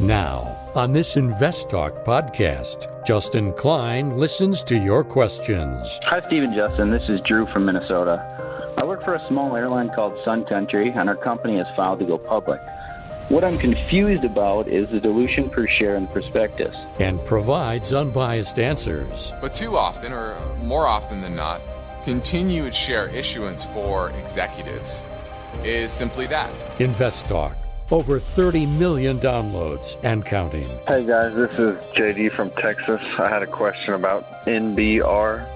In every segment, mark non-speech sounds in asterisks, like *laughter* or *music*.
Now, on this Invest Talk podcast, Justin Klein listens to your questions. Hi, Stephen Justin. This is Drew from Minnesota. I work for a small airline called Sun Country, and our company has filed to go public. What I'm confused about is the dilution per share in the prospectus. And provides unbiased answers. But too often, or more often than not, continued share issuance for executives is simply that. Invest Talk. Over 30 million downloads and counting. Hey guys, this is JD from Texas. I had a question about NBR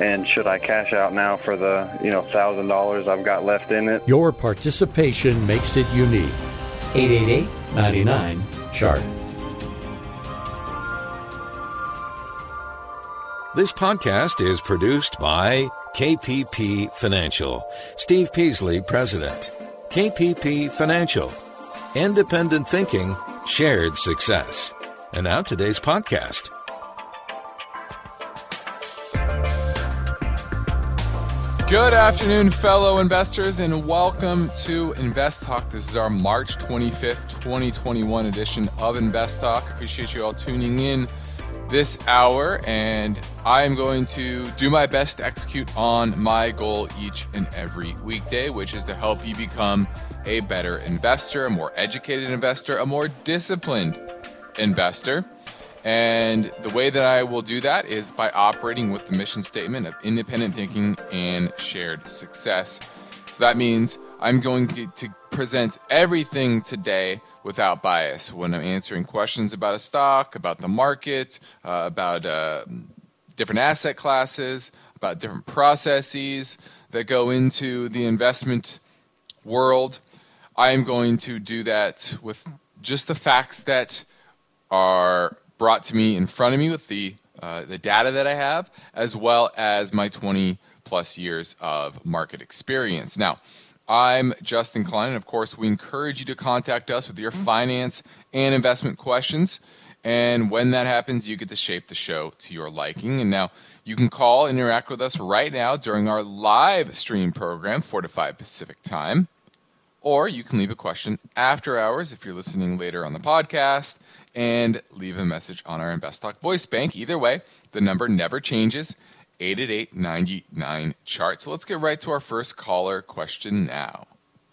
and should I cash out now for the, you know, $1,000 I've got left in it? Your participation makes it unique. 888 99 Chart. This podcast is produced by KPP Financial. Steve Peasley, President. KPP Financial. Independent thinking, shared success. And now today's podcast. Good afternoon, fellow investors, and welcome to Invest Talk. This is our March 25th, 2021 edition of Invest Talk. Appreciate you all tuning in this hour, and I am going to do my best to execute on my goal each and every weekday, which is to help you become a better investor, a more educated investor, a more disciplined investor. And the way that I will do that is by operating with the mission statement of independent thinking and shared success. So that means I'm going to present everything today without bias when I'm answering questions about a stock, about the market, uh, about uh, different asset classes, about different processes that go into the investment world. I am going to do that with just the facts that are brought to me in front of me with the uh, the data that I have, as well as my 20 plus years of market experience. Now, I'm Justin Klein, and of course, we encourage you to contact us with your finance and investment questions. And when that happens, you get to shape the show to your liking. And now you can call and interact with us right now during our live stream program, 4 to 5 Pacific time. Or you can leave a question after hours if you're listening later on the podcast and leave a message on our Invest Talk voice bank. Either way, the number never changes 888 99 chart. So let's get right to our first caller question now.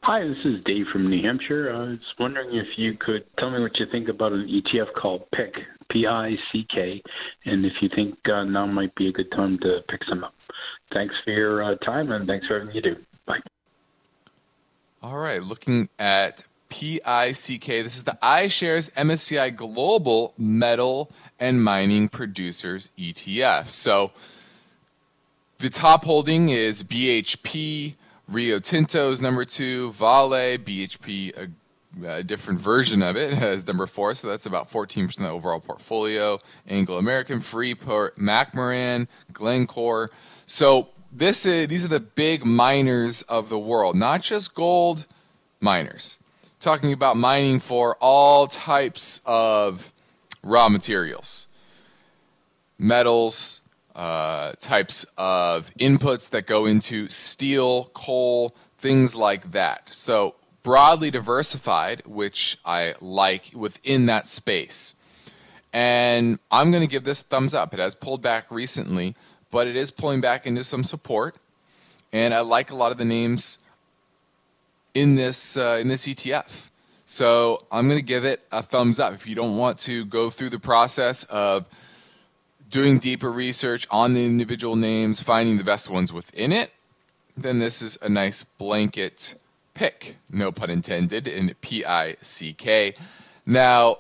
Hi, this is Dave from New Hampshire. I was wondering if you could tell me what you think about an ETF called PIC, P I C K, and if you think uh, now might be a good time to pick some up. Thanks for your uh, time and thanks for everything you do. Bye. All right, looking at PICK. This is the iShares MSCI Global Metal and Mining Producers ETF. So the top holding is BHP, Rio Tinto's number two, Vale, BHP, a, a different version of it, *laughs* as number four. So that's about 14% of the overall portfolio. Anglo American, Freeport, McMoran, Glencore. So this is, these are the big miners of the world, not just gold miners talking about mining for all types of raw materials, metals, uh, types of inputs that go into steel, coal, things like that. So, broadly diversified, which I like within that space. And I'm going to give this thumbs up. It has pulled back recently, but it is pulling back into some support. And I like a lot of the names in this uh, in this ETF. So I'm going to give it a thumbs up. If you don't want to go through the process of doing deeper research on the individual names, finding the best ones within it, then this is a nice blanket pick, no pun intended, in P I C K. Now,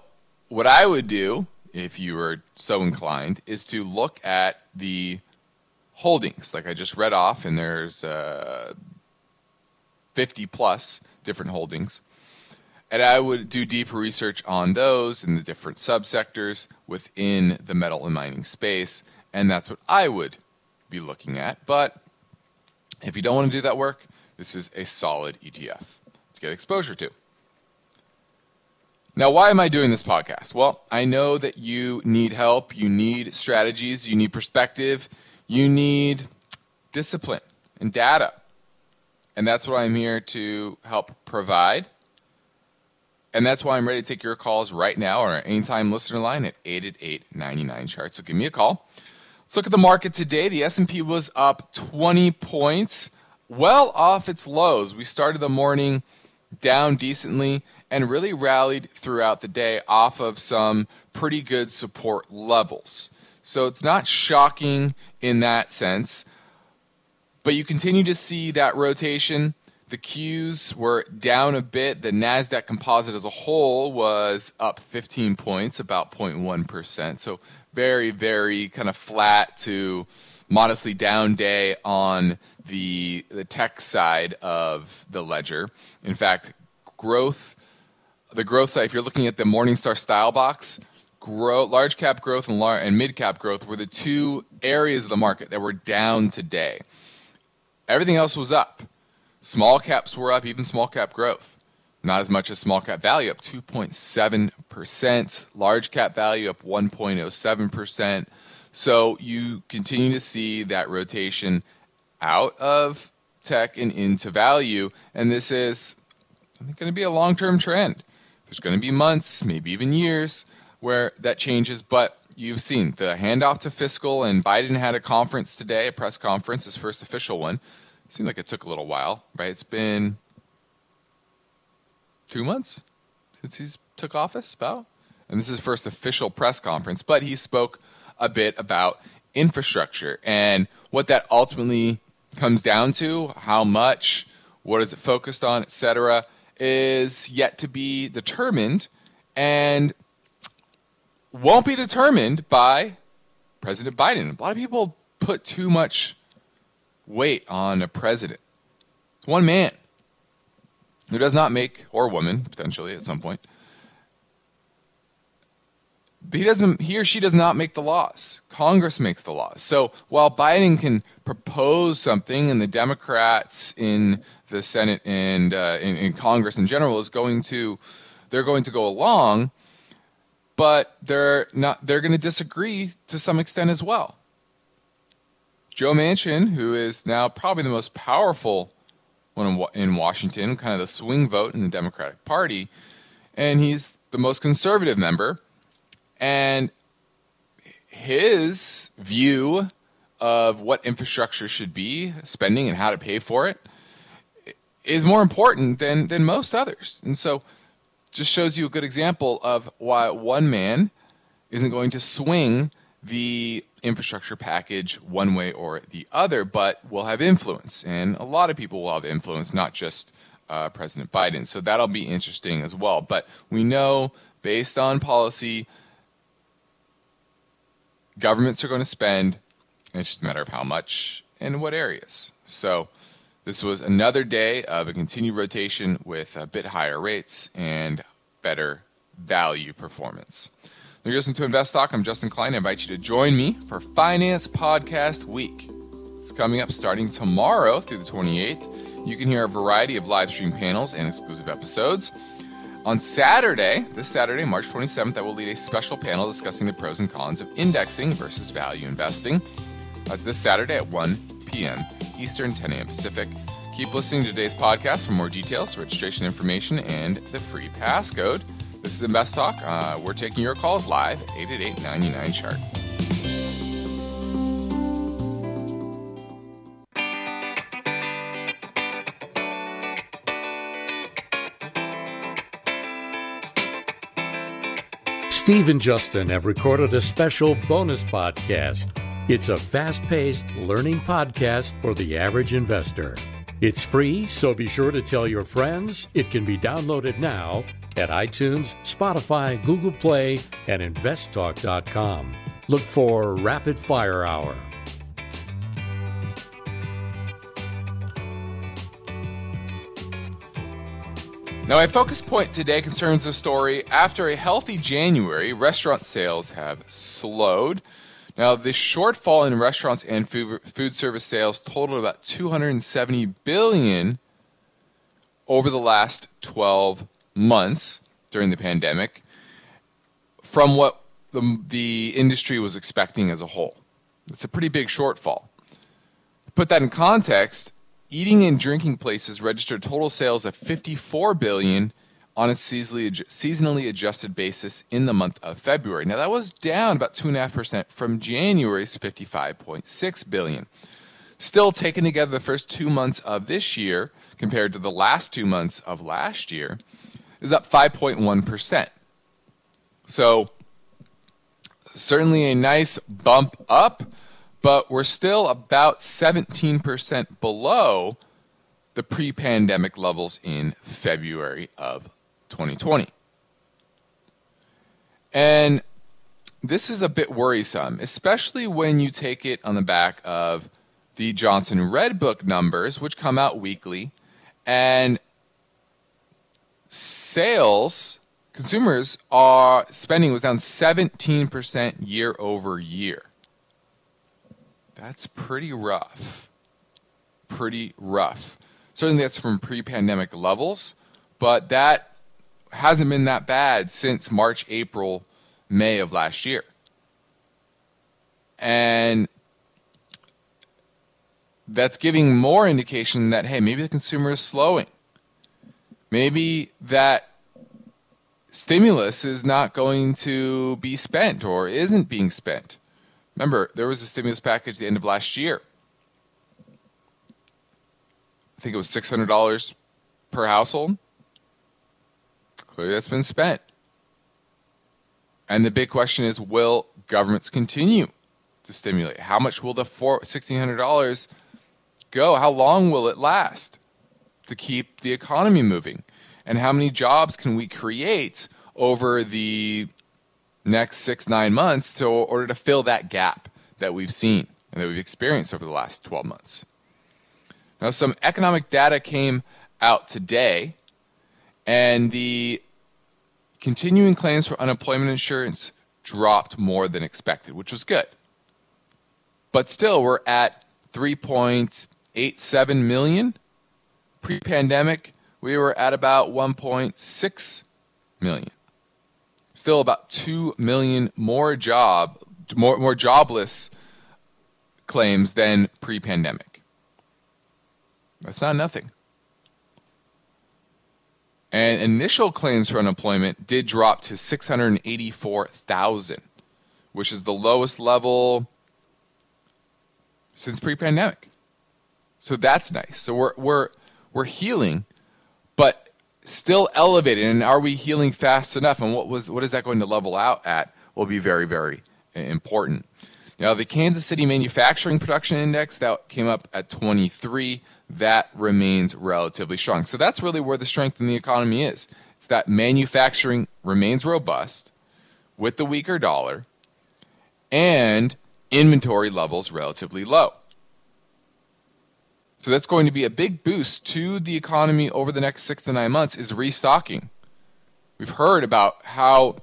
what I would do, if you were so inclined, is to look at the holdings, like I just read off, and there's uh, 50 plus different holdings. And I would do deeper research on those and the different subsectors within the metal and mining space. And that's what I would be looking at. But if you don't want to do that work, this is a solid ETF to get exposure to. Now, why am I doing this podcast? Well, I know that you need help, you need strategies, you need perspective, you need discipline and data. And that's what I'm here to help provide. And that's why I'm ready to take your calls right now or anytime listener line at 888-99 chart. So give me a call. Let's look at the market today. The S&P was up 20 points, well off its lows. We started the morning down decently and really rallied throughout the day off of some pretty good support levels. So it's not shocking in that sense, but you continue to see that rotation the Qs were down a bit. The NASDAQ composite as a whole was up 15 points, about 0.1%. So very, very kind of flat to modestly down day on the, the tech side of the ledger. In fact, growth, the growth side, if you're looking at the Morningstar style box, grow, large cap growth and, lar- and mid cap growth were the two areas of the market that were down today. Everything else was up. Small caps were up, even small cap growth. Not as much as small cap value, up 2.7%. Large cap value up 1.07%. So you continue to see that rotation out of tech and into value. And this is going to be a long term trend. There's going to be months, maybe even years, where that changes. But you've seen the handoff to fiscal, and Biden had a conference today, a press conference, his first official one seemed like it took a little while, right? It's been two months since he's took office, about. And this is his first official press conference, but he spoke a bit about infrastructure and what that ultimately comes down to, how much, what is it focused on, etc., is yet to be determined and won't be determined by President Biden. A lot of people put too much weight on a president. It's one man who does not make, or woman potentially at some point. He doesn't. He or she does not make the laws. Congress makes the laws. So while Biden can propose something, and the Democrats in the Senate and uh, in, in Congress in general is going to, they're going to go along, but they're not. They're going to disagree to some extent as well. Joe Manchin, who is now probably the most powerful one in Washington, kind of the swing vote in the Democratic Party, and he's the most conservative member. And his view of what infrastructure should be, spending, and how to pay for it is more important than, than most others. And so, just shows you a good example of why one man isn't going to swing the infrastructure package one way or the other, but will have influence. And a lot of people will have influence, not just uh, President Biden. So that'll be interesting as well. But we know based on policy, governments are going to spend, it's just a matter of how much and what areas. So this was another day of a continued rotation with a bit higher rates and better value performance. You're listening to Invest Talk. I'm Justin Klein. I invite you to join me for Finance Podcast Week. It's coming up starting tomorrow through the 28th. You can hear a variety of live stream panels and exclusive episodes. On Saturday, this Saturday, March 27th, I will lead a special panel discussing the pros and cons of indexing versus value investing. That's this Saturday at 1 p.m. Eastern, 10 a.m. Pacific. Keep listening to today's podcast for more details, registration information, and the free passcode. This is Invest Talk. Uh, we're taking your calls live at 888 99 chart. Steve and Justin have recorded a special bonus podcast. It's a fast paced learning podcast for the average investor. It's free, so be sure to tell your friends. It can be downloaded now at iTunes, Spotify, Google Play, and investtalk.com. Look for Rapid Fire Hour. Now, my focus point today concerns the story after a healthy January, restaurant sales have slowed. Now, the shortfall in restaurants and food, food service sales totaled about 270 billion over the last 12 months during the pandemic from what the, the industry was expecting as a whole. It's a pretty big shortfall. Put that in context, eating and drinking places registered total sales of 54 billion on a seasonally adjusted basis in the month of February. Now that was down about 2.5% from January's 55.6 billion. Still taken together the first 2 months of this year compared to the last 2 months of last year is up 5.1%. So certainly a nice bump up, but we're still about 17% below the pre pandemic levels in February of 2020. And this is a bit worrisome, especially when you take it on the back of the Johnson Red Book numbers, which come out weekly, and sales, consumers are spending was down 17% year over year. That's pretty rough. Pretty rough. Certainly that's from pre pandemic levels, but that hasn't been that bad since March, April, May of last year. And that's giving more indication that, hey, maybe the consumer is slowing. Maybe that stimulus is not going to be spent or isn't being spent. Remember, there was a stimulus package at the end of last year I think it was $600 per household. Clearly, that's been spent. And the big question is will governments continue to stimulate? How much will the $1,600 go? How long will it last to keep the economy moving? And how many jobs can we create over the next six, nine months to, order to fill that gap that we've seen and that we've experienced over the last 12 months? Now, some economic data came out today, and the continuing claims for unemployment insurance dropped more than expected, which was good. But still, we're at 3.87 million. Pre pandemic, we were at about 1.6 million. Still about 2 million more job more, more jobless claims than pre pandemic. That's not nothing. And initial claims for unemployment did drop to 684,000, which is the lowest level since pre-pandemic. So that's nice. So we're we're we're healing, but still elevated. And are we healing fast enough? And what was what is that going to level out at? Will be very very important. Now the Kansas City Manufacturing Production Index that came up at 23 that remains relatively strong. So that's really where the strength in the economy is. It's that manufacturing remains robust with the weaker dollar and inventory levels relatively low. So that's going to be a big boost to the economy over the next 6 to 9 months is restocking. We've heard about how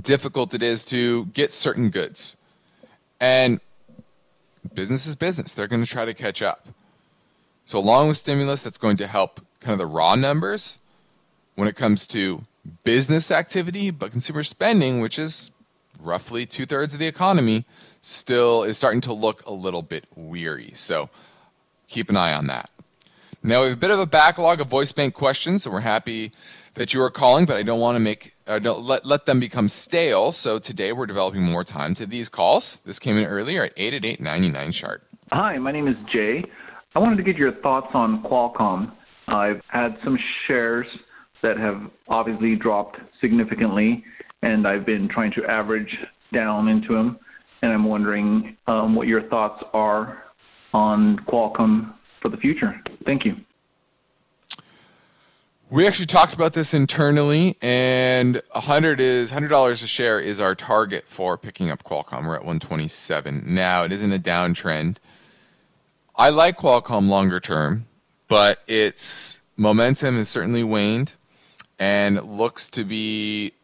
difficult it is to get certain goods. And business is business. They're going to try to catch up. So, along with stimulus, that's going to help kind of the raw numbers when it comes to business activity, but consumer spending, which is roughly two thirds of the economy, still is starting to look a little bit weary. So, keep an eye on that. Now, we have a bit of a backlog of voice bank questions, so we're happy that you are calling, but I don't want to make uh, don't let, let them become stale. So today we're developing more time to these calls. This came in earlier at 888 99 chart. Hi, my name is Jay. I wanted to get your thoughts on Qualcomm. I've had some shares that have obviously dropped significantly, and I've been trying to average down into them. And I'm wondering um, what your thoughts are on Qualcomm for the future. Thank you. We actually talked about this internally, and 100 is $100 a share is our target for picking up Qualcomm. We're at 127 now. It is in a downtrend. I like Qualcomm longer term, but its momentum has certainly waned and looks to be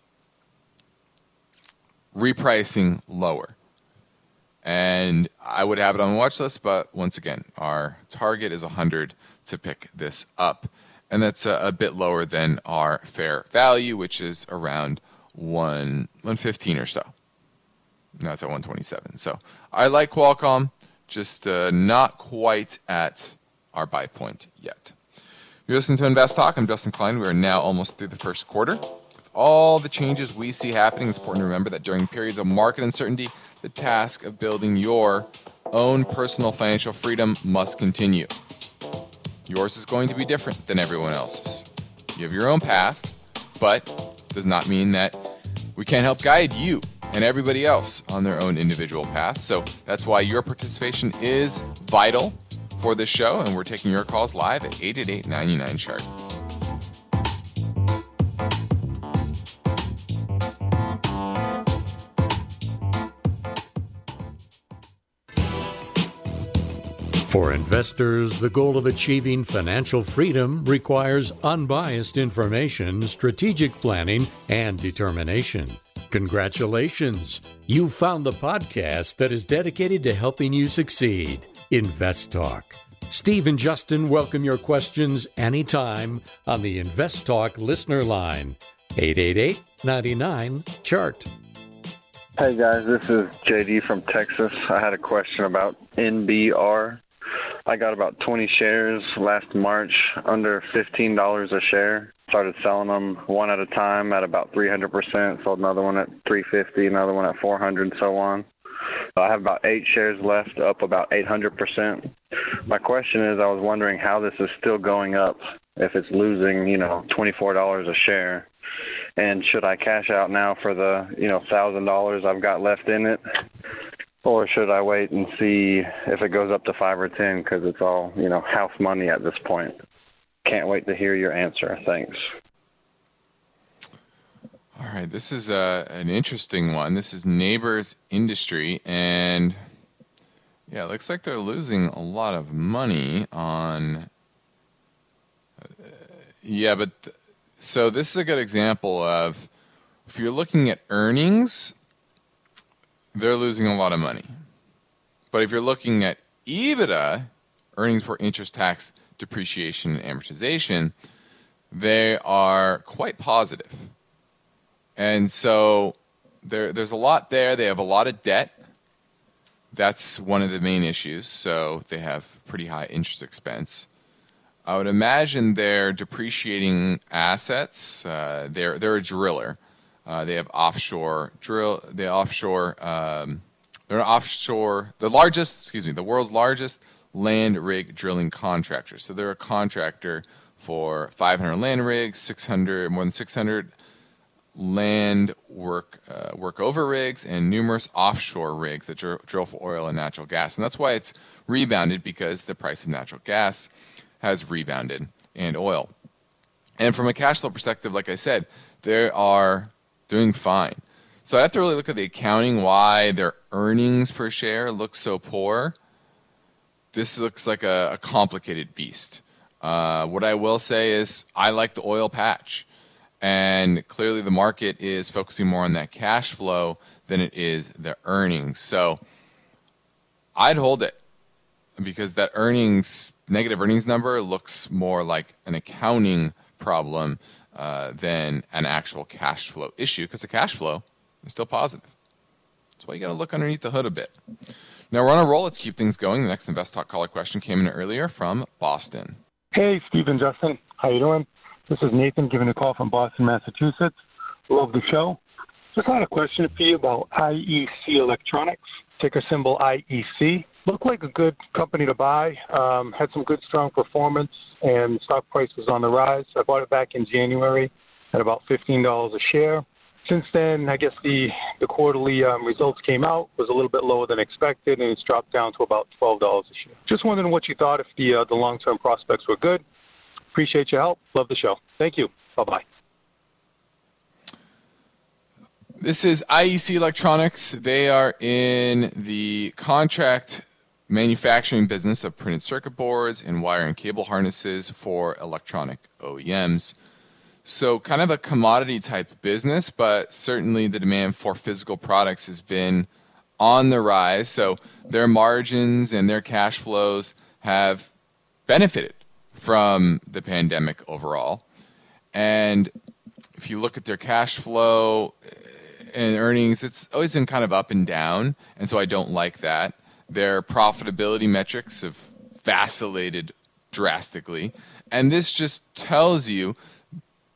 repricing lower. And I would have it on the watch list, but once again, our target is 100 to pick this up. And that's a, a bit lower than our fair value, which is around 1, 115 or so. Now it's at 127. So I like Qualcomm just uh, not quite at our buy point yet. You're listening to Invest Talk. I'm Justin Klein. We are now almost through the first quarter. With all the changes we see happening, it's important to remember that during periods of market uncertainty, the task of building your own personal financial freedom must continue. Yours is going to be different than everyone else's. You have your own path, but does not mean that we can't help guide you and everybody else on their own individual path. So that's why your participation is vital for this show, and we're taking your calls live at 888 99 Chart. For investors, the goal of achieving financial freedom requires unbiased information, strategic planning, and determination. Congratulations! You've found the podcast that is dedicated to helping you succeed. Invest Talk. Steve and Justin welcome your questions anytime on the Invest Talk listener line. 888 99 Chart. Hey guys, this is JD from Texas. I had a question about NBR. I got about 20 shares last March under $15 a share. Started selling them one at a time at about 300%. Sold another one at 350, another one at 400, and so on. I have about eight shares left, up about 800%. My question is, I was wondering how this is still going up if it's losing, you know, $24 a share. And should I cash out now for the, you know, thousand dollars I've got left in it, or should I wait and see if it goes up to five or ten because it's all, you know, house money at this point? Can't wait to hear your answer. Thanks. All right, this is a, uh, an interesting one. This is Nabors Industry, and yeah, it looks like they're losing a lot of money on. Uh, yeah, but th- so this is a good example of if you're looking at earnings, they're losing a lot of money. But if you're looking at EBITDA, earnings for interest, tax, depreciation, and amortization, they are quite positive. And so there, there's a lot there. They have a lot of debt. That's one of the main issues. So they have pretty high interest expense. I would imagine they're depreciating assets. Uh, they're they're a driller. Uh, they have offshore drill. They offshore. Um, they're offshore. The largest, excuse me, the world's largest land rig drilling contractor. So they're a contractor for 500 land rigs, 600 more than 600 land work uh, work over rigs and numerous offshore rigs that dr- drill for oil and natural gas. And that's why it's rebounded because the price of natural gas has rebounded and oil. And from a cash flow perspective, like I said, there are doing fine. So I have to really look at the accounting why their earnings per share look so poor. This looks like a, a complicated beast. Uh, what I will say is I like the oil patch. And clearly, the market is focusing more on that cash flow than it is the earnings. So I'd hold it because that earnings, negative earnings number looks more like an accounting problem uh, than an actual cash flow issue because the cash flow is still positive. That's why you got to look underneath the hood a bit. Now we're on a roll. Let's keep things going. The next Invest Talk caller question came in earlier from Boston. Hey, Stephen Justin. How you doing? This is Nathan giving a call from Boston, Massachusetts. Love the show. Just had a question for you about IEC Electronics, ticker symbol IEC. Looked like a good company to buy. Um, had some good, strong performance, and stock price was on the rise. I bought it back in January at about $15 a share. Since then, I guess the the quarterly um, results came out was a little bit lower than expected, and it's dropped down to about $12 a share. Just wondering what you thought if the uh, the long term prospects were good Appreciate your help. Love the show. Thank you. Bye bye. This is IEC Electronics. They are in the contract manufacturing business of printed circuit boards and wire and cable harnesses for electronic OEMs. So, kind of a commodity type business, but certainly the demand for physical products has been on the rise. So, their margins and their cash flows have benefited from the pandemic overall. And if you look at their cash flow and earnings, it's always been kind of up and down. And so I don't like that. Their profitability metrics have vacillated drastically. And this just tells you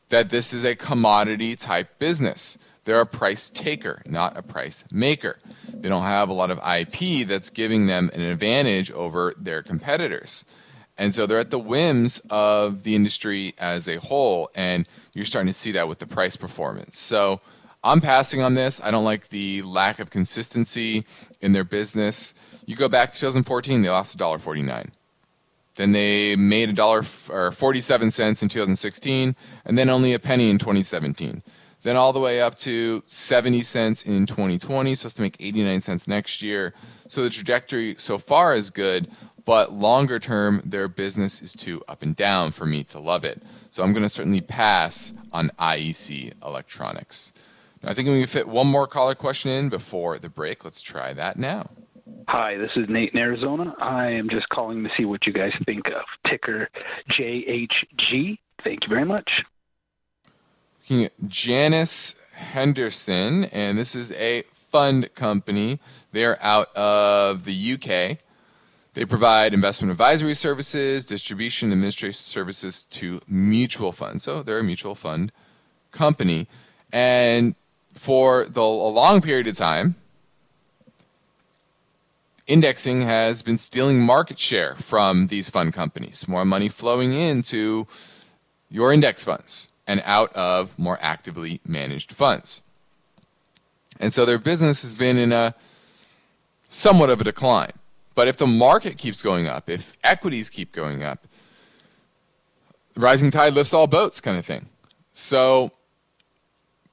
that this is a commodity type business. They're a price taker, not a price maker. They don't have a lot of IP that's giving them an advantage over their competitors. And so they're at the whims of the industry as a whole. And you're starting to see that with the price performance. So I'm passing on this. I don't like the lack of consistency in their business. You go back to 2014, they lost $1.49. Then they made a dollar or 47 cents in 2016, and then only a penny in 2017. Then all the way up to 70 cents in 2020, supposed to make 89 cents next year. So the trajectory so far is good, but longer term, their business is too up and down for me to love it. So I'm going to certainly pass on IEC Electronics. I think we can fit one more caller question in before the break. Let's try that now. Hi, this is Nate in Arizona. I am just calling to see what you guys think of ticker JHG. Thank you very much. Looking at Janus Henderson, and this is a fund company. They're out of the UK. They provide investment advisory services, distribution, administration services to mutual funds. So they're a mutual fund company. And for the, a long period of time, indexing has been stealing market share from these fund companies. More money flowing into your index funds and out of more actively managed funds. And so their business has been in a somewhat of a decline. But if the market keeps going up, if equities keep going up, rising tide lifts all boats kind of thing. So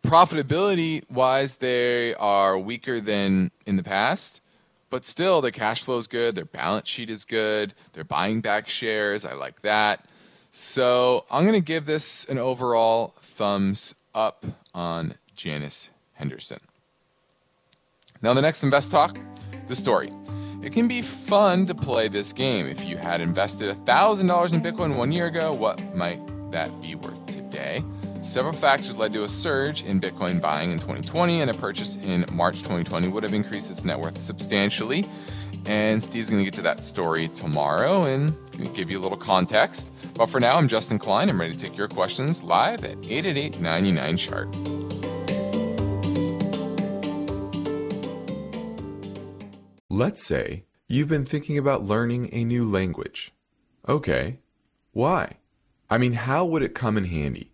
profitability wise, they are weaker than in the past, but still their cash flow is good, their balance sheet is good, they're buying back shares. I like that. So I'm going to give this an overall thumbs up on Janus Henderson. Now, the next Invest Talk, the story. It can be fun to play this game. If you had invested $1,000 in Bitcoin one year ago, what might that be worth today? Several factors led to a surge in Bitcoin buying in 2020, and a purchase in March 2020 would have increased its net worth substantially. And Steve's going to get to that story tomorrow and give you a little context. But for now, I'm Justin Klein. I'm ready to take your questions live at 888 99 Chart. Let's say you've been thinking about learning a new language. Okay, why? I mean, how would it come in handy?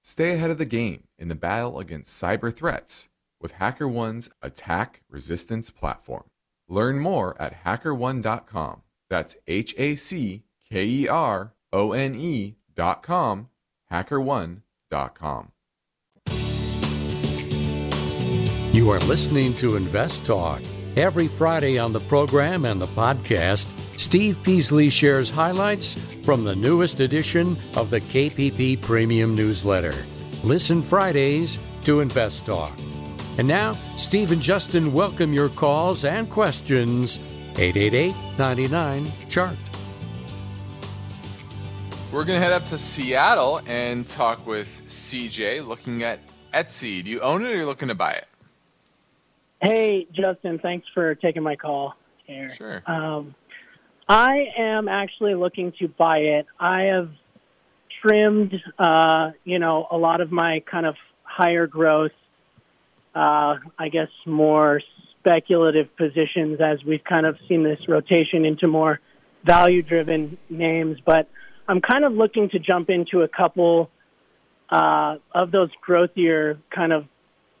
stay ahead of the game in the battle against cyber threats with HackerOne's attack resistance platform. Learn more at hackerone.com. That's H A C K E R O N E.com, hackerone.com. You are listening to Invest Talk. Every Friday on the program and the podcast, Steve Peasley shares highlights from the newest edition of the KPP Premium Newsletter. Listen Fridays to Invest Talk. And now, Steve and Justin welcome your calls and questions. 888 99 Chart. We're going to head up to Seattle and talk with CJ looking at Etsy. Do you own it or are you looking to buy it? Hey, Justin, thanks for taking my call here. Sure. Um, I am actually looking to buy it. I have trimmed, uh, you know, a lot of my kind of higher growth, uh, I guess, more speculative positions as we've kind of seen this rotation into more value driven names. But I'm kind of looking to jump into a couple uh, of those growthier kind of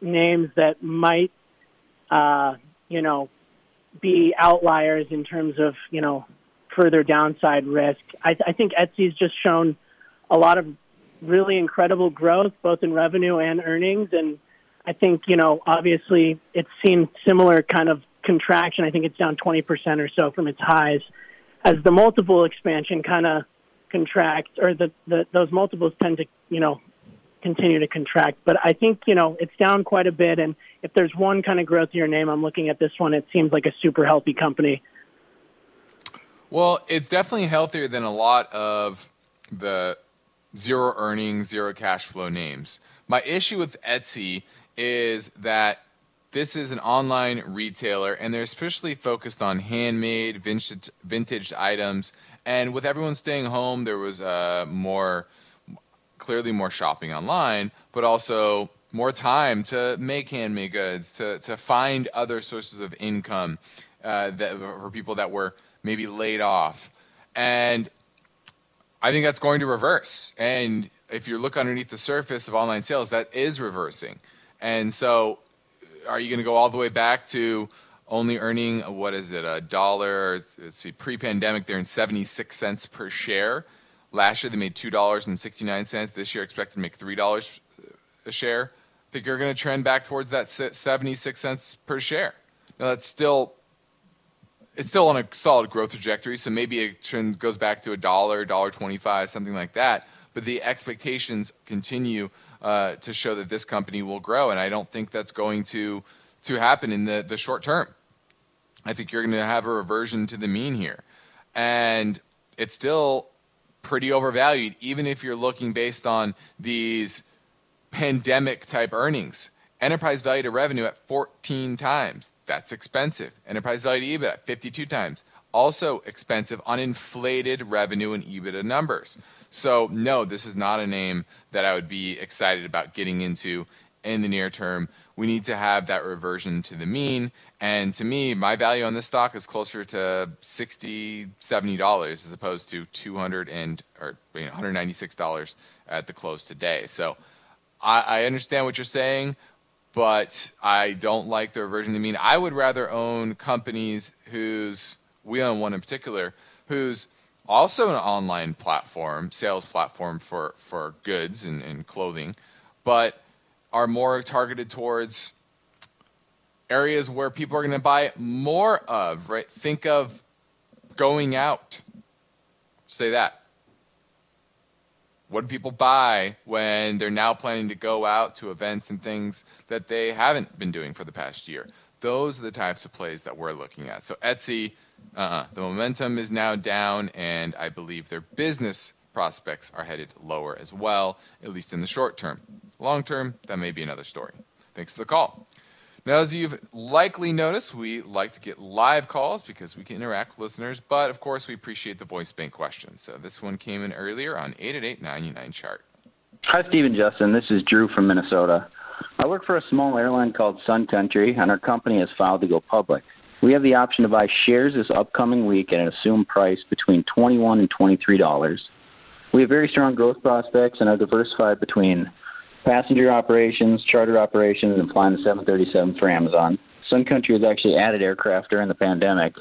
names that might uh, you know, be outliers in terms of, you know, further downside risk. I, I think Etsy's just shown a lot of really incredible growth, both in revenue and earnings. And I think, you know, obviously it's seen similar kind of contraction. I think it's down 20% or so from its highs as the multiple expansion kind of contracts or the, the, those multiples tend to, you know, continue to contract. But I think, you know, it's down quite a bit. And if there's one kind of growth your name, I'm looking at this one. It seems like a super healthy company. Well, it's definitely healthier than a lot of the zero earnings, zero cash flow names. My issue with Etsy is that this is an online retailer and they're especially focused on handmade, vintage, vintage items. And with everyone staying home, there was uh, more clearly more shopping online, but also more time to make handmade goods, to, to find other sources of income uh, that, for people that were maybe laid off. And I think that's going to reverse. And if you look underneath the surface of online sales, that is reversing. And so, are you going to go all the way back to only earning what is it a dollar? Let's see, pre-pandemic, they're in 76 cents per share. Last year they made two dollars and sixty nine cents. This year expected to make three dollars a share. I think you're going to trend back towards that seventy six cents per share. Now that's still it's still on a solid growth trajectory. So maybe it trend goes back to a dollar, dollar twenty five, something like that. But the expectations continue uh, to show that this company will grow, and I don't think that's going to to happen in the the short term. I think you're going to have a reversion to the mean here, and it's still pretty overvalued, even if you're looking based on these pandemic type earnings. Enterprise value to revenue at 14 times. That's expensive. Enterprise value to EBITDA 52 times. Also expensive on inflated revenue and EBITDA numbers. So, no, this is not a name that I would be excited about getting into in the near term. We need to have that reversion to the mean. And to me, my value on this stock is closer to 60 $70 as opposed to 200 and or you know, $196 at the close today. So I, I understand what you're saying, but I don't like the reversion to the mean. I would rather own companies whose, we own one in particular, who's also an online platform, sales platform for, for goods and, and clothing, but are more targeted towards areas where people are going to buy more of, right? Think of going out. Say that. What do people buy when they're now planning to go out to events and things that they haven't been doing for the past year? Those are the types of plays that we're looking at. So Etsy, uh-uh, the momentum is now down, and I believe their business prospects are headed lower as well, at least in the short term. Long term, that may be another story. Thanks for the call. Now, as you've likely noticed, we like to get live calls because we can interact with listeners, but of course, we appreciate the voice bank questions. So this one came in earlier on 888 chart. Hi, Stephen Justin. This is Drew from Minnesota. I work for a small airline called Sun Country, and our company has filed to go public. We have the option to buy shares this upcoming week at an assumed price between 21 and $23. We have very strong growth prospects and are diversified between passenger operations, charter operations, and flying the 737 for Amazon. Sun Country has actually added aircraft during the pandemic.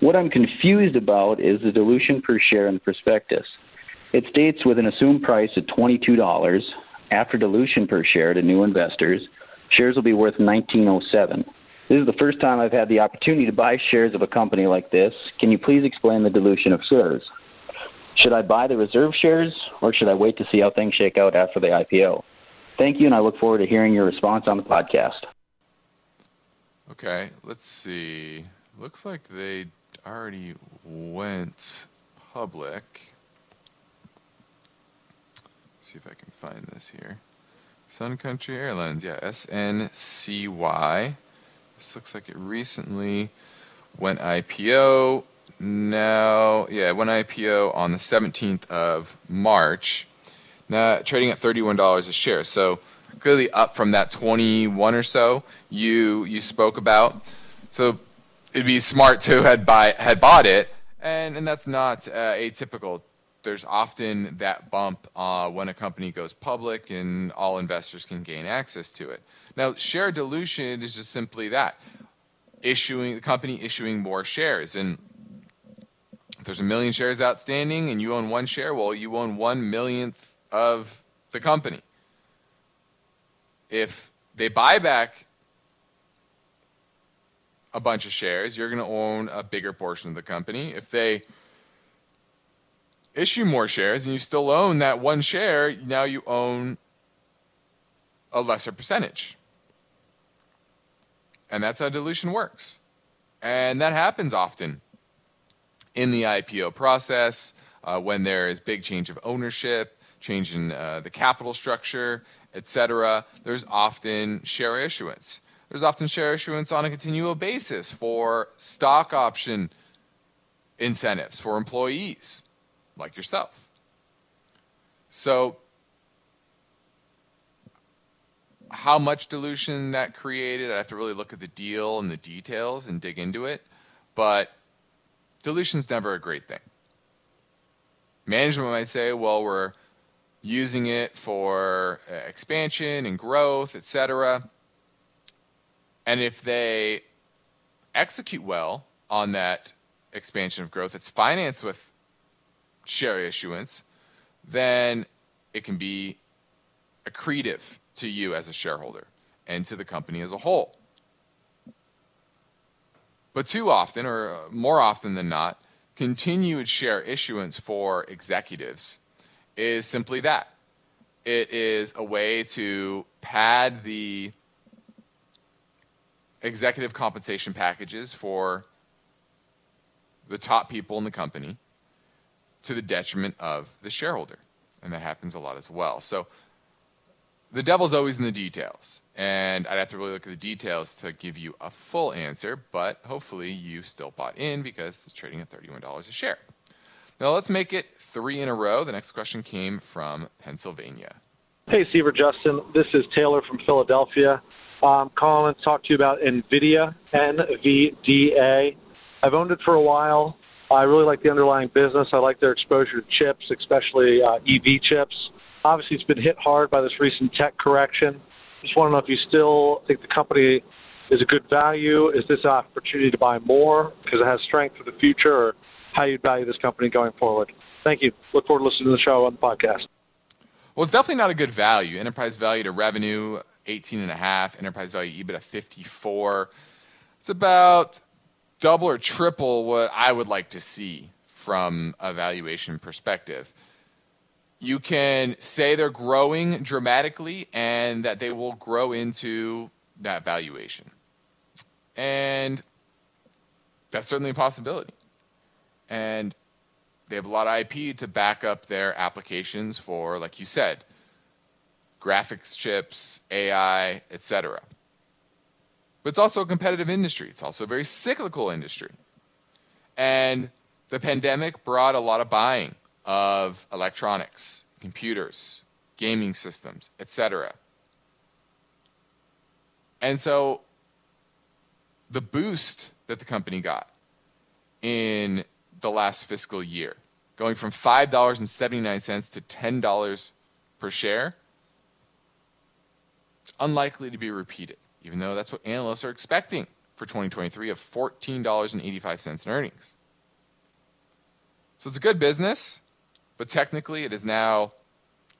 What I'm confused about is the dilution per share in the prospectus. It states with an assumed price of $22 after dilution per share to new investors, shares will be worth 1907. This is the first time I've had the opportunity to buy shares of a company like this. Can you please explain the dilution of shares? Should I buy the reserve shares or should I wait to see how things shake out after the IPO? Thank you, and I look forward to hearing your response on the podcast. Okay, let's see. Looks like they already went public. Let's see if I can find this here. Sun Country Airlines, yeah, SNCY. This looks like it recently went IPO. Now, yeah, it went IPO on the 17th of March. Now trading at $31 a share. So clearly up from that 21 or so you you spoke about. So it'd be smart to had buy had bought it, and and that's not uh, atypical. There's often that bump uh, when a company goes public, and all investors can gain access to it. Now, share dilution is just simply that issuing the company issuing more shares and if there's a million shares outstanding and you own one share well you own one millionth of the company. If they buy back a bunch of shares, you're going to own a bigger portion of the company. If they issue more shares and you still own that one share, now you own a lesser percentage. And that's how dilution works. And that happens often in the IPO process uh, when there is big change of ownership change in uh, the capital structure, etc., there's often share issuance. There's often share issuance on a continual basis for stock option incentives for employees like yourself. So, how much dilution that created, I have to really look at the deal and the details and dig into it. But dilution's never a great thing. Management might say, well, we're using it for uh, expansion and growth, etc. And if they execute well on that expansion of growth, it's financed with share issuance, then it can be accretive to you as a shareholder and to the company as a whole. But too often, or more often than not, continued share issuance for executives is simply that. It is a way to pad the executive compensation packages for the top people in the company to the detriment of the shareholder. And that happens a lot as well. So the devil's always in the details. And I'd have to really look at the details to give you a full answer, but hopefully you still bought in because it's trading at $31 a share. Now let's make it three in a row. The next question came from Pennsylvania. Hey, Steve or Justin. This is Taylor from Philadelphia. Calling to talk to you about NVIDIA, NVDA. I've owned it for a while. I really like the underlying business. I like their exposure to chips, especially uh, EV chips. Obviously, it's been hit hard by this recent tech correction. Just want to know if you still think the company is a good value. Is this an opportunity to buy more because it has strength for the future, or how you'd value this company going forward. Thank you. Look forward to listening to the show on the podcast. Well, it's definitely not a good value. Enterprise value to revenue, 18 and a half. Enterprise value EBITDA, 54. It's about double or triple what I would like to see from a valuation perspective. you can say they're growing dramatically and that they will grow into that valuation. And that's certainly a possibility. And they have a lot of IP to back up their applications for, like you said, graphics chips, AI, etc. But it's also a competitive industry. It's also a very cyclical industry. And the pandemic brought a lot of buying of electronics, computers, gaming systems, etc. And so the boost that the company got in the last fiscal year, going from $5.79 to $10 per share, unlikely to be repeated, even though that's what analysts are expecting for 2023 of $14.85 in earnings. So it's a good business, but technically it is now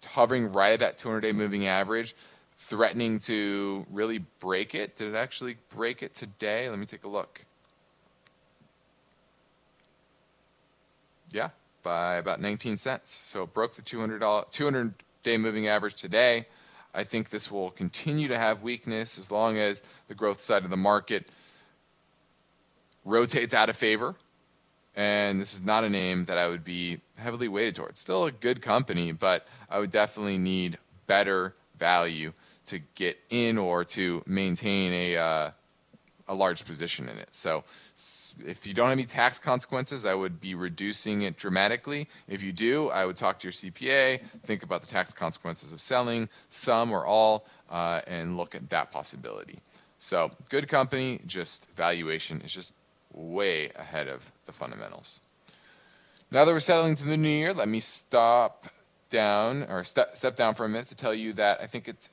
hovering right at that 200 day moving average, threatening to really break it. Did it actually break it today? Let me take a look. Yeah, by about 19 cents. So it broke the 200 200 day moving average today. I think this will continue to have weakness as long as the growth side of the market rotates out of favor. And this is not a name that I would be heavily weighted towards. Still a good company, but I would definitely need better value to get in or to maintain a uh, a large position in it. So if you don't have any tax consequences, I would be reducing it dramatically. If you do, I would talk to your CPA, think about the tax consequences of selling some or all, uh, and look at that possibility. So good company, just valuation is just way ahead of the fundamentals. Now that we're settling to the new year, let me stop down or step, step down for a minute to tell you that I think it's,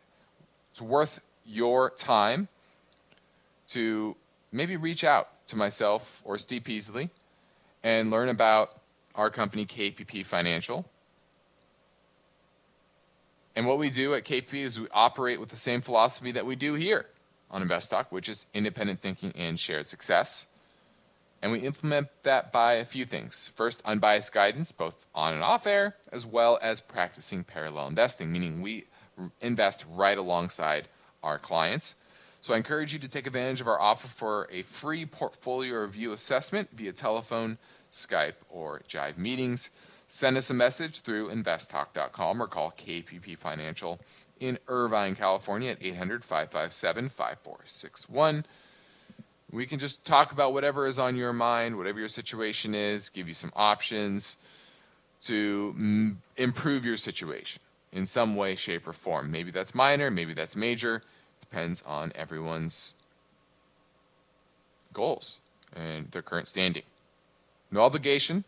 it's worth your time to maybe reach out to myself or Steve Peasley and learn about our company, KPP Financial. And what we do at KPP is we operate with the same philosophy that we do here on InvestTalk, which is independent thinking and shared success. And we implement that by a few things. First, unbiased guidance, both on and off air, as well as practicing parallel investing, meaning we invest right alongside our clients. So I encourage you to take advantage of our offer for a free portfolio review assessment via telephone, Skype, or Jive meetings. Send us a message through investtalk.com or call KPP Financial in Irvine, California at 800 557 5461 we can just talk about whatever is on your mind, whatever your situation is, give you some options to m- improve your situation in some way, shape, or form. Maybe that's minor, maybe that's major. Depends on everyone's goals and their current standing. No obligation.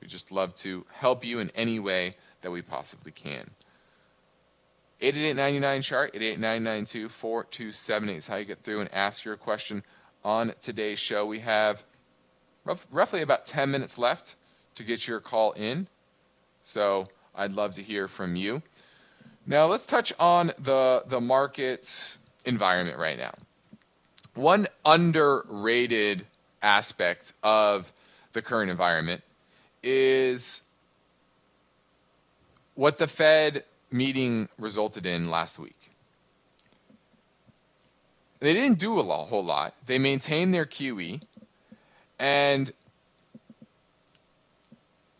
We just love to help you in any way that we possibly can. 888 chart 888 4278 is how you get through and ask your question on today's show. We have rough, roughly about 10 minutes left to get your call in. So I'd love to hear from you. Now let's touch on the the market environment right now. One underrated aspect of the current environment is what the Fed meeting resulted in last week. They didn't do a lot, whole lot. They maintained their QE, and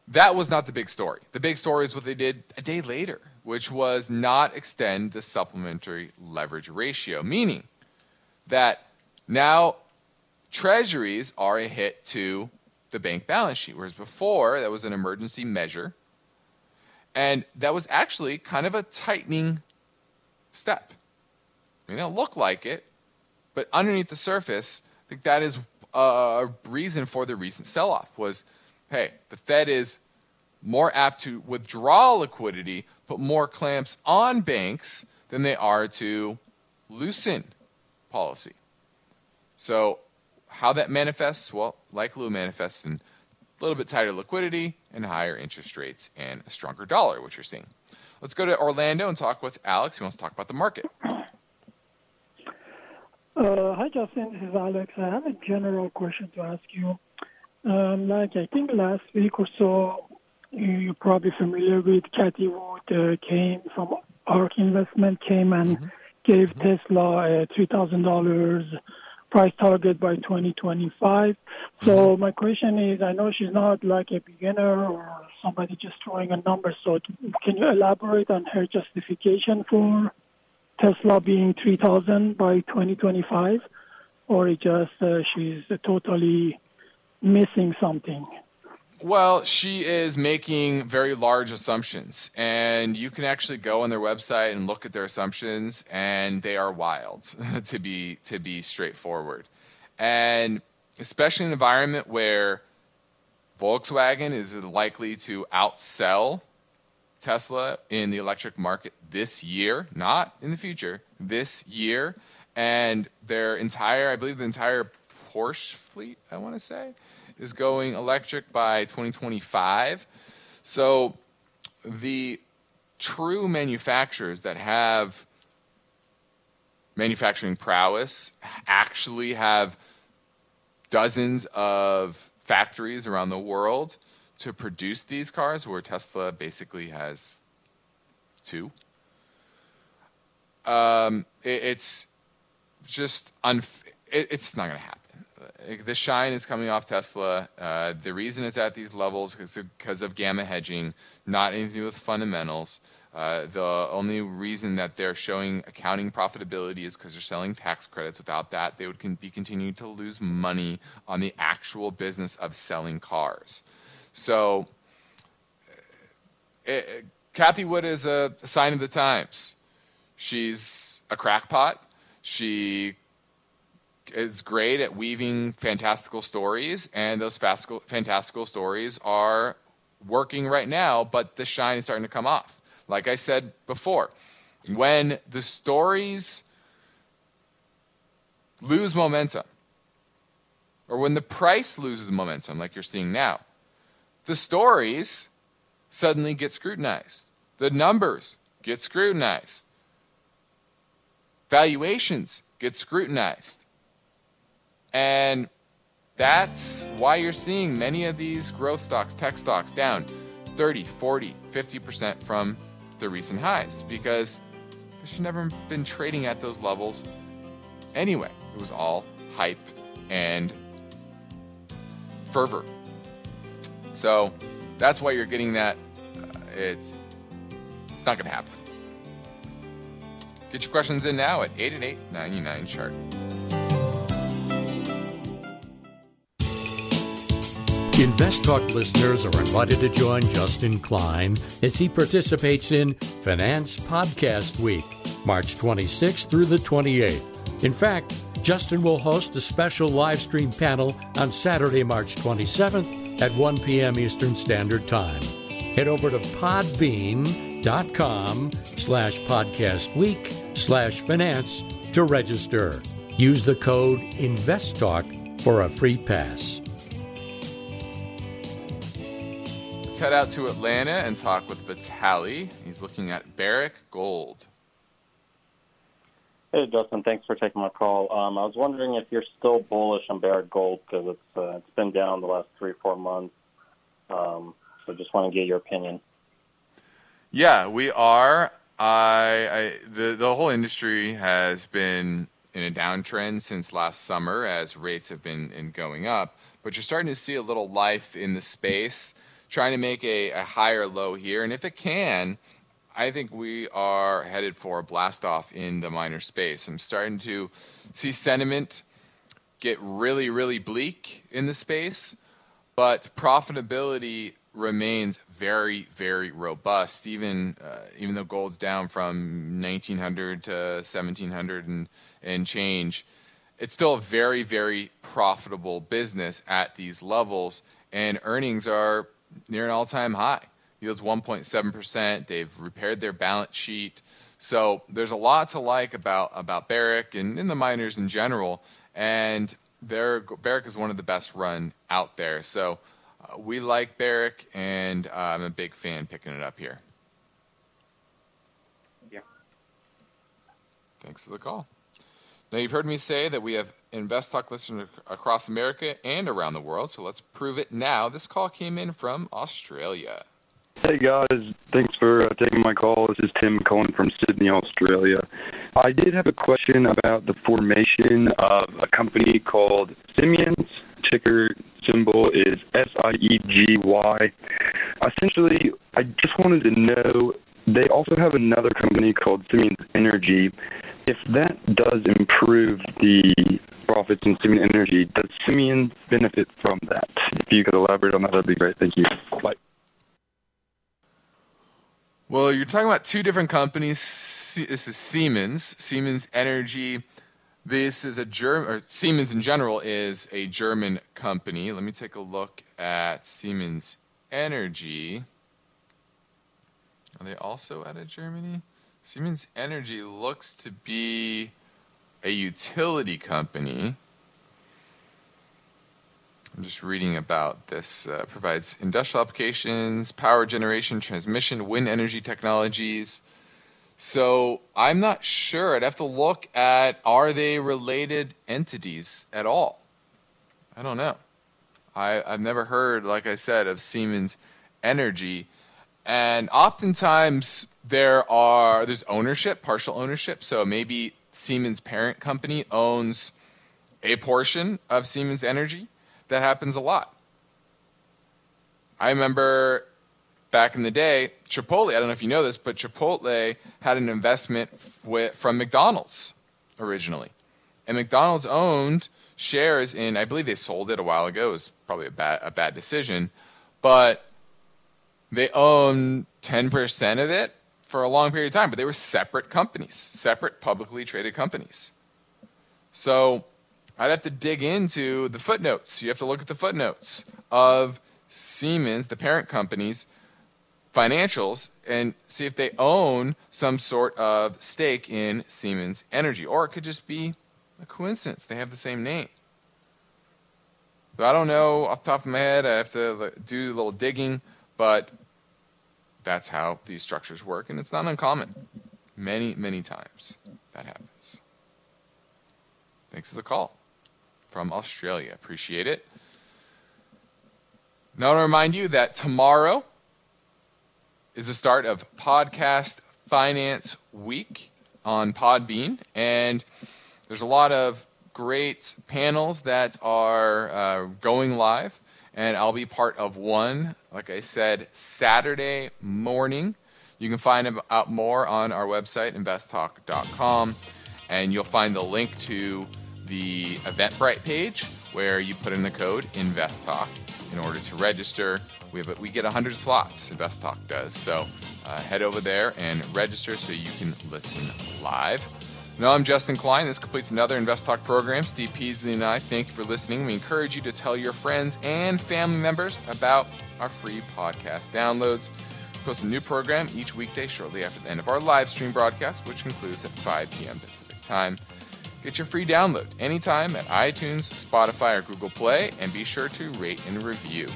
that was not the big story. The big story is what they did a day later, which was not extend the supplementary leverage ratio, meaning that now treasuries are a hit to the bank balance sheet, whereas before that was an emergency measure. And that was actually kind of a tightening step. It may not look like it, but underneath the surface, I think that is uh, a reason for the recent sell-off was, hey, the Fed is more apt to withdraw liquidity, put more clamps on banks than they are to loosen policy. So how that manifests, well, likely manifests in a little bit tighter liquidity and higher interest rates and a stronger dollar, which you're seeing. Let's go to Orlando and talk with Alex. He wants to talk about the market. Uh, hi, Justin. This is Alex. I have a general question to ask you. Um, like, I think last week or so, you're probably familiar with Cathie Wood uh, came from ARK Investment came and mm-hmm. gave mm-hmm. Tesla a three thousand dollars price target by 2025. So mm-hmm. my question is, I know she's not like a beginner or somebody just throwing a number. So can you elaborate on her justification for Tesla being 3,000 by 2025, or it just uh, she's totally missing something? Well, she is making very large assumptions, and you can actually go on their website and look at their assumptions, and they are wild *laughs* to be to be straightforward, and especially in an environment where Volkswagen is likely to outsell Tesla in the electric market this year, not in the future, this year, and their entire, I believe, the entire Porsche fleet, I want to say is going electric by 2025. So the true manufacturers that have manufacturing prowess actually have dozens of factories around the world to produce these cars, where Tesla basically has two. Um, it, it's just unf- it, it's not going to happen the shine is coming off Tesla. Uh, the reason it's at these levels is because of gamma hedging, not anything to do with fundamentals. Uh, the only reason that they're showing accounting profitability is because they're selling tax credits. Without that, they would con- be continuing to lose money on the actual business of selling cars. So, it, uh, Cathie Wood is a sign of the times. She's a crackpot. She is great at weaving fantastical stories, and those fantastical stories are working right now, but the shine is starting to come off. Like I said before, when the stories lose momentum, or when the price loses momentum, like you're seeing now, the stories suddenly get scrutinized. The numbers get scrutinized. Valuations get scrutinized. And that's why you're seeing many of these growth stocks, tech stocks, down 30, 40, 50% from the recent highs because they should never been trading at those levels anyway. It was all hype and fervor. So that's why you're getting that. Uh, it's not going to happen. Get your questions in now at 888 99 chart. Invest Talk listeners are invited to join Justin Klein as he participates in Finance Podcast Week, March 26th through the 28th. In fact, Justin will host a special live stream panel on Saturday, March 27th at 1 p.m. Eastern Standard Time. Head over to podbean.com slash podcast week slash finance to register. Use the code InvestTalk for a free pass. Head out to Atlanta and talk with Vitali. He's looking at Barrick Gold. Hey, Justin. Thanks for taking my call. Um, I was wondering if you're still bullish on Barrick Gold because it's uh, it's been down the last three four months. Um, so just want to get your opinion. Yeah, we are. I, I the the whole industry has been in a downtrend since last summer as rates have been in going up, but you're starting to see a little life in the space trying to make a, a higher low here. And if it can, I think we are headed for a blast off in the miner space. I'm starting to see sentiment get really, really bleak in the space, but profitability remains very, very robust. Even uh, even though gold's down from 1900 to 1700 and and change, it's still a very, very profitable business at these levels, and earnings are near an all time high. Yields 1.7%. They've repaired their balance sheet. So there's a lot to like about, about Barrick and in the miners in general. And their, Barrick is one of the best run out there. So uh, we like Barrick, and uh, I'm a big fan picking it up here. Yeah. Thanks for the call. Now, you've heard me say that we have Invest Talk listeners across America and around the world, so let's prove it now. This call came in from Australia. Hey guys, thanks for uh, taking my call. This is Tim calling from Sydney, Australia. I did have a question about the formation of a company called Siemens. Ticker symbol is S I E G Y. Essentially, I just wanted to know they also have another company called Siemens Energy. If that does improve the profits in Siemens Energy, does Siemens benefit from that? If you could elaborate on that, that'd be great. Thank you. Bye. Well, you're talking about two different companies. This is Siemens, Siemens Energy. This is a German, or Siemens in general is a German company. Let me take a look at Siemens Energy. Are they also out of Germany? Siemens Energy looks to be a utility company. I'm just reading about this. Uh, provides industrial applications, power generation, transmission, wind energy technologies. So I'm not sure. I'd have to look at are they related entities at all? I don't know. I, I've never heard, like I said, of Siemens Energy. And oftentimes there are there's ownership, partial ownership. So maybe Siemens parent company owns a portion of Siemens Energy that happens a lot. I remember back in the day, Chipotle, I don't know if you know this, but Chipotle had an investment with, from McDonald's originally. And McDonald's owned shares in, I believe they sold it a while ago. It was probably a bad, a bad decision. But they owned 10% of it for a long period of time. But they were separate companies, separate publicly traded companies. So I'd have to dig into the footnotes. You have to look at the footnotes of Siemens, the parent company's financials, and see if they own some sort of stake in Siemens Energy. Or it could just be a coincidence. They have the same name. But I don't know off the top of my head. I have to do a little digging, but that's how these structures work, and it's not uncommon. Many, many times that happens. Thanks for the call from Australia. Appreciate it. Now, I want to remind you that tomorrow is the start of Podcast Finance Week on Podbean, and there's a lot of great panels that are uh, going live, and I'll be part of one, like I said, Saturday morning. You can find out more on our website, investtalk.com, and you'll find the link to the Eventbrite page where you put in the code InvestTalk in order to register. We have we get 100 slots. InvestTalk does. So uh, head over there and register so you can listen live. No, I'm Justin Klein. This completes another Invest Talk program. Steve Peasley and I thank you for listening. We encourage you to tell your friends and family members about our free podcast downloads. We post a new program each weekday shortly after the end of our live stream broadcast, which concludes at 5 p.m. Pacific time. Get your free download anytime at iTunes, Spotify, or Google Play, and be sure to rate and review.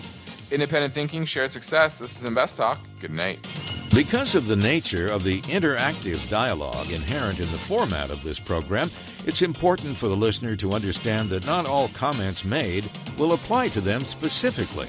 Independent thinking, shared success. This is Invest Talk. Good night. Because of the nature of the interactive dialogue inherent in the format of this program, it's important for the listener to understand that not all comments made will apply to them specifically.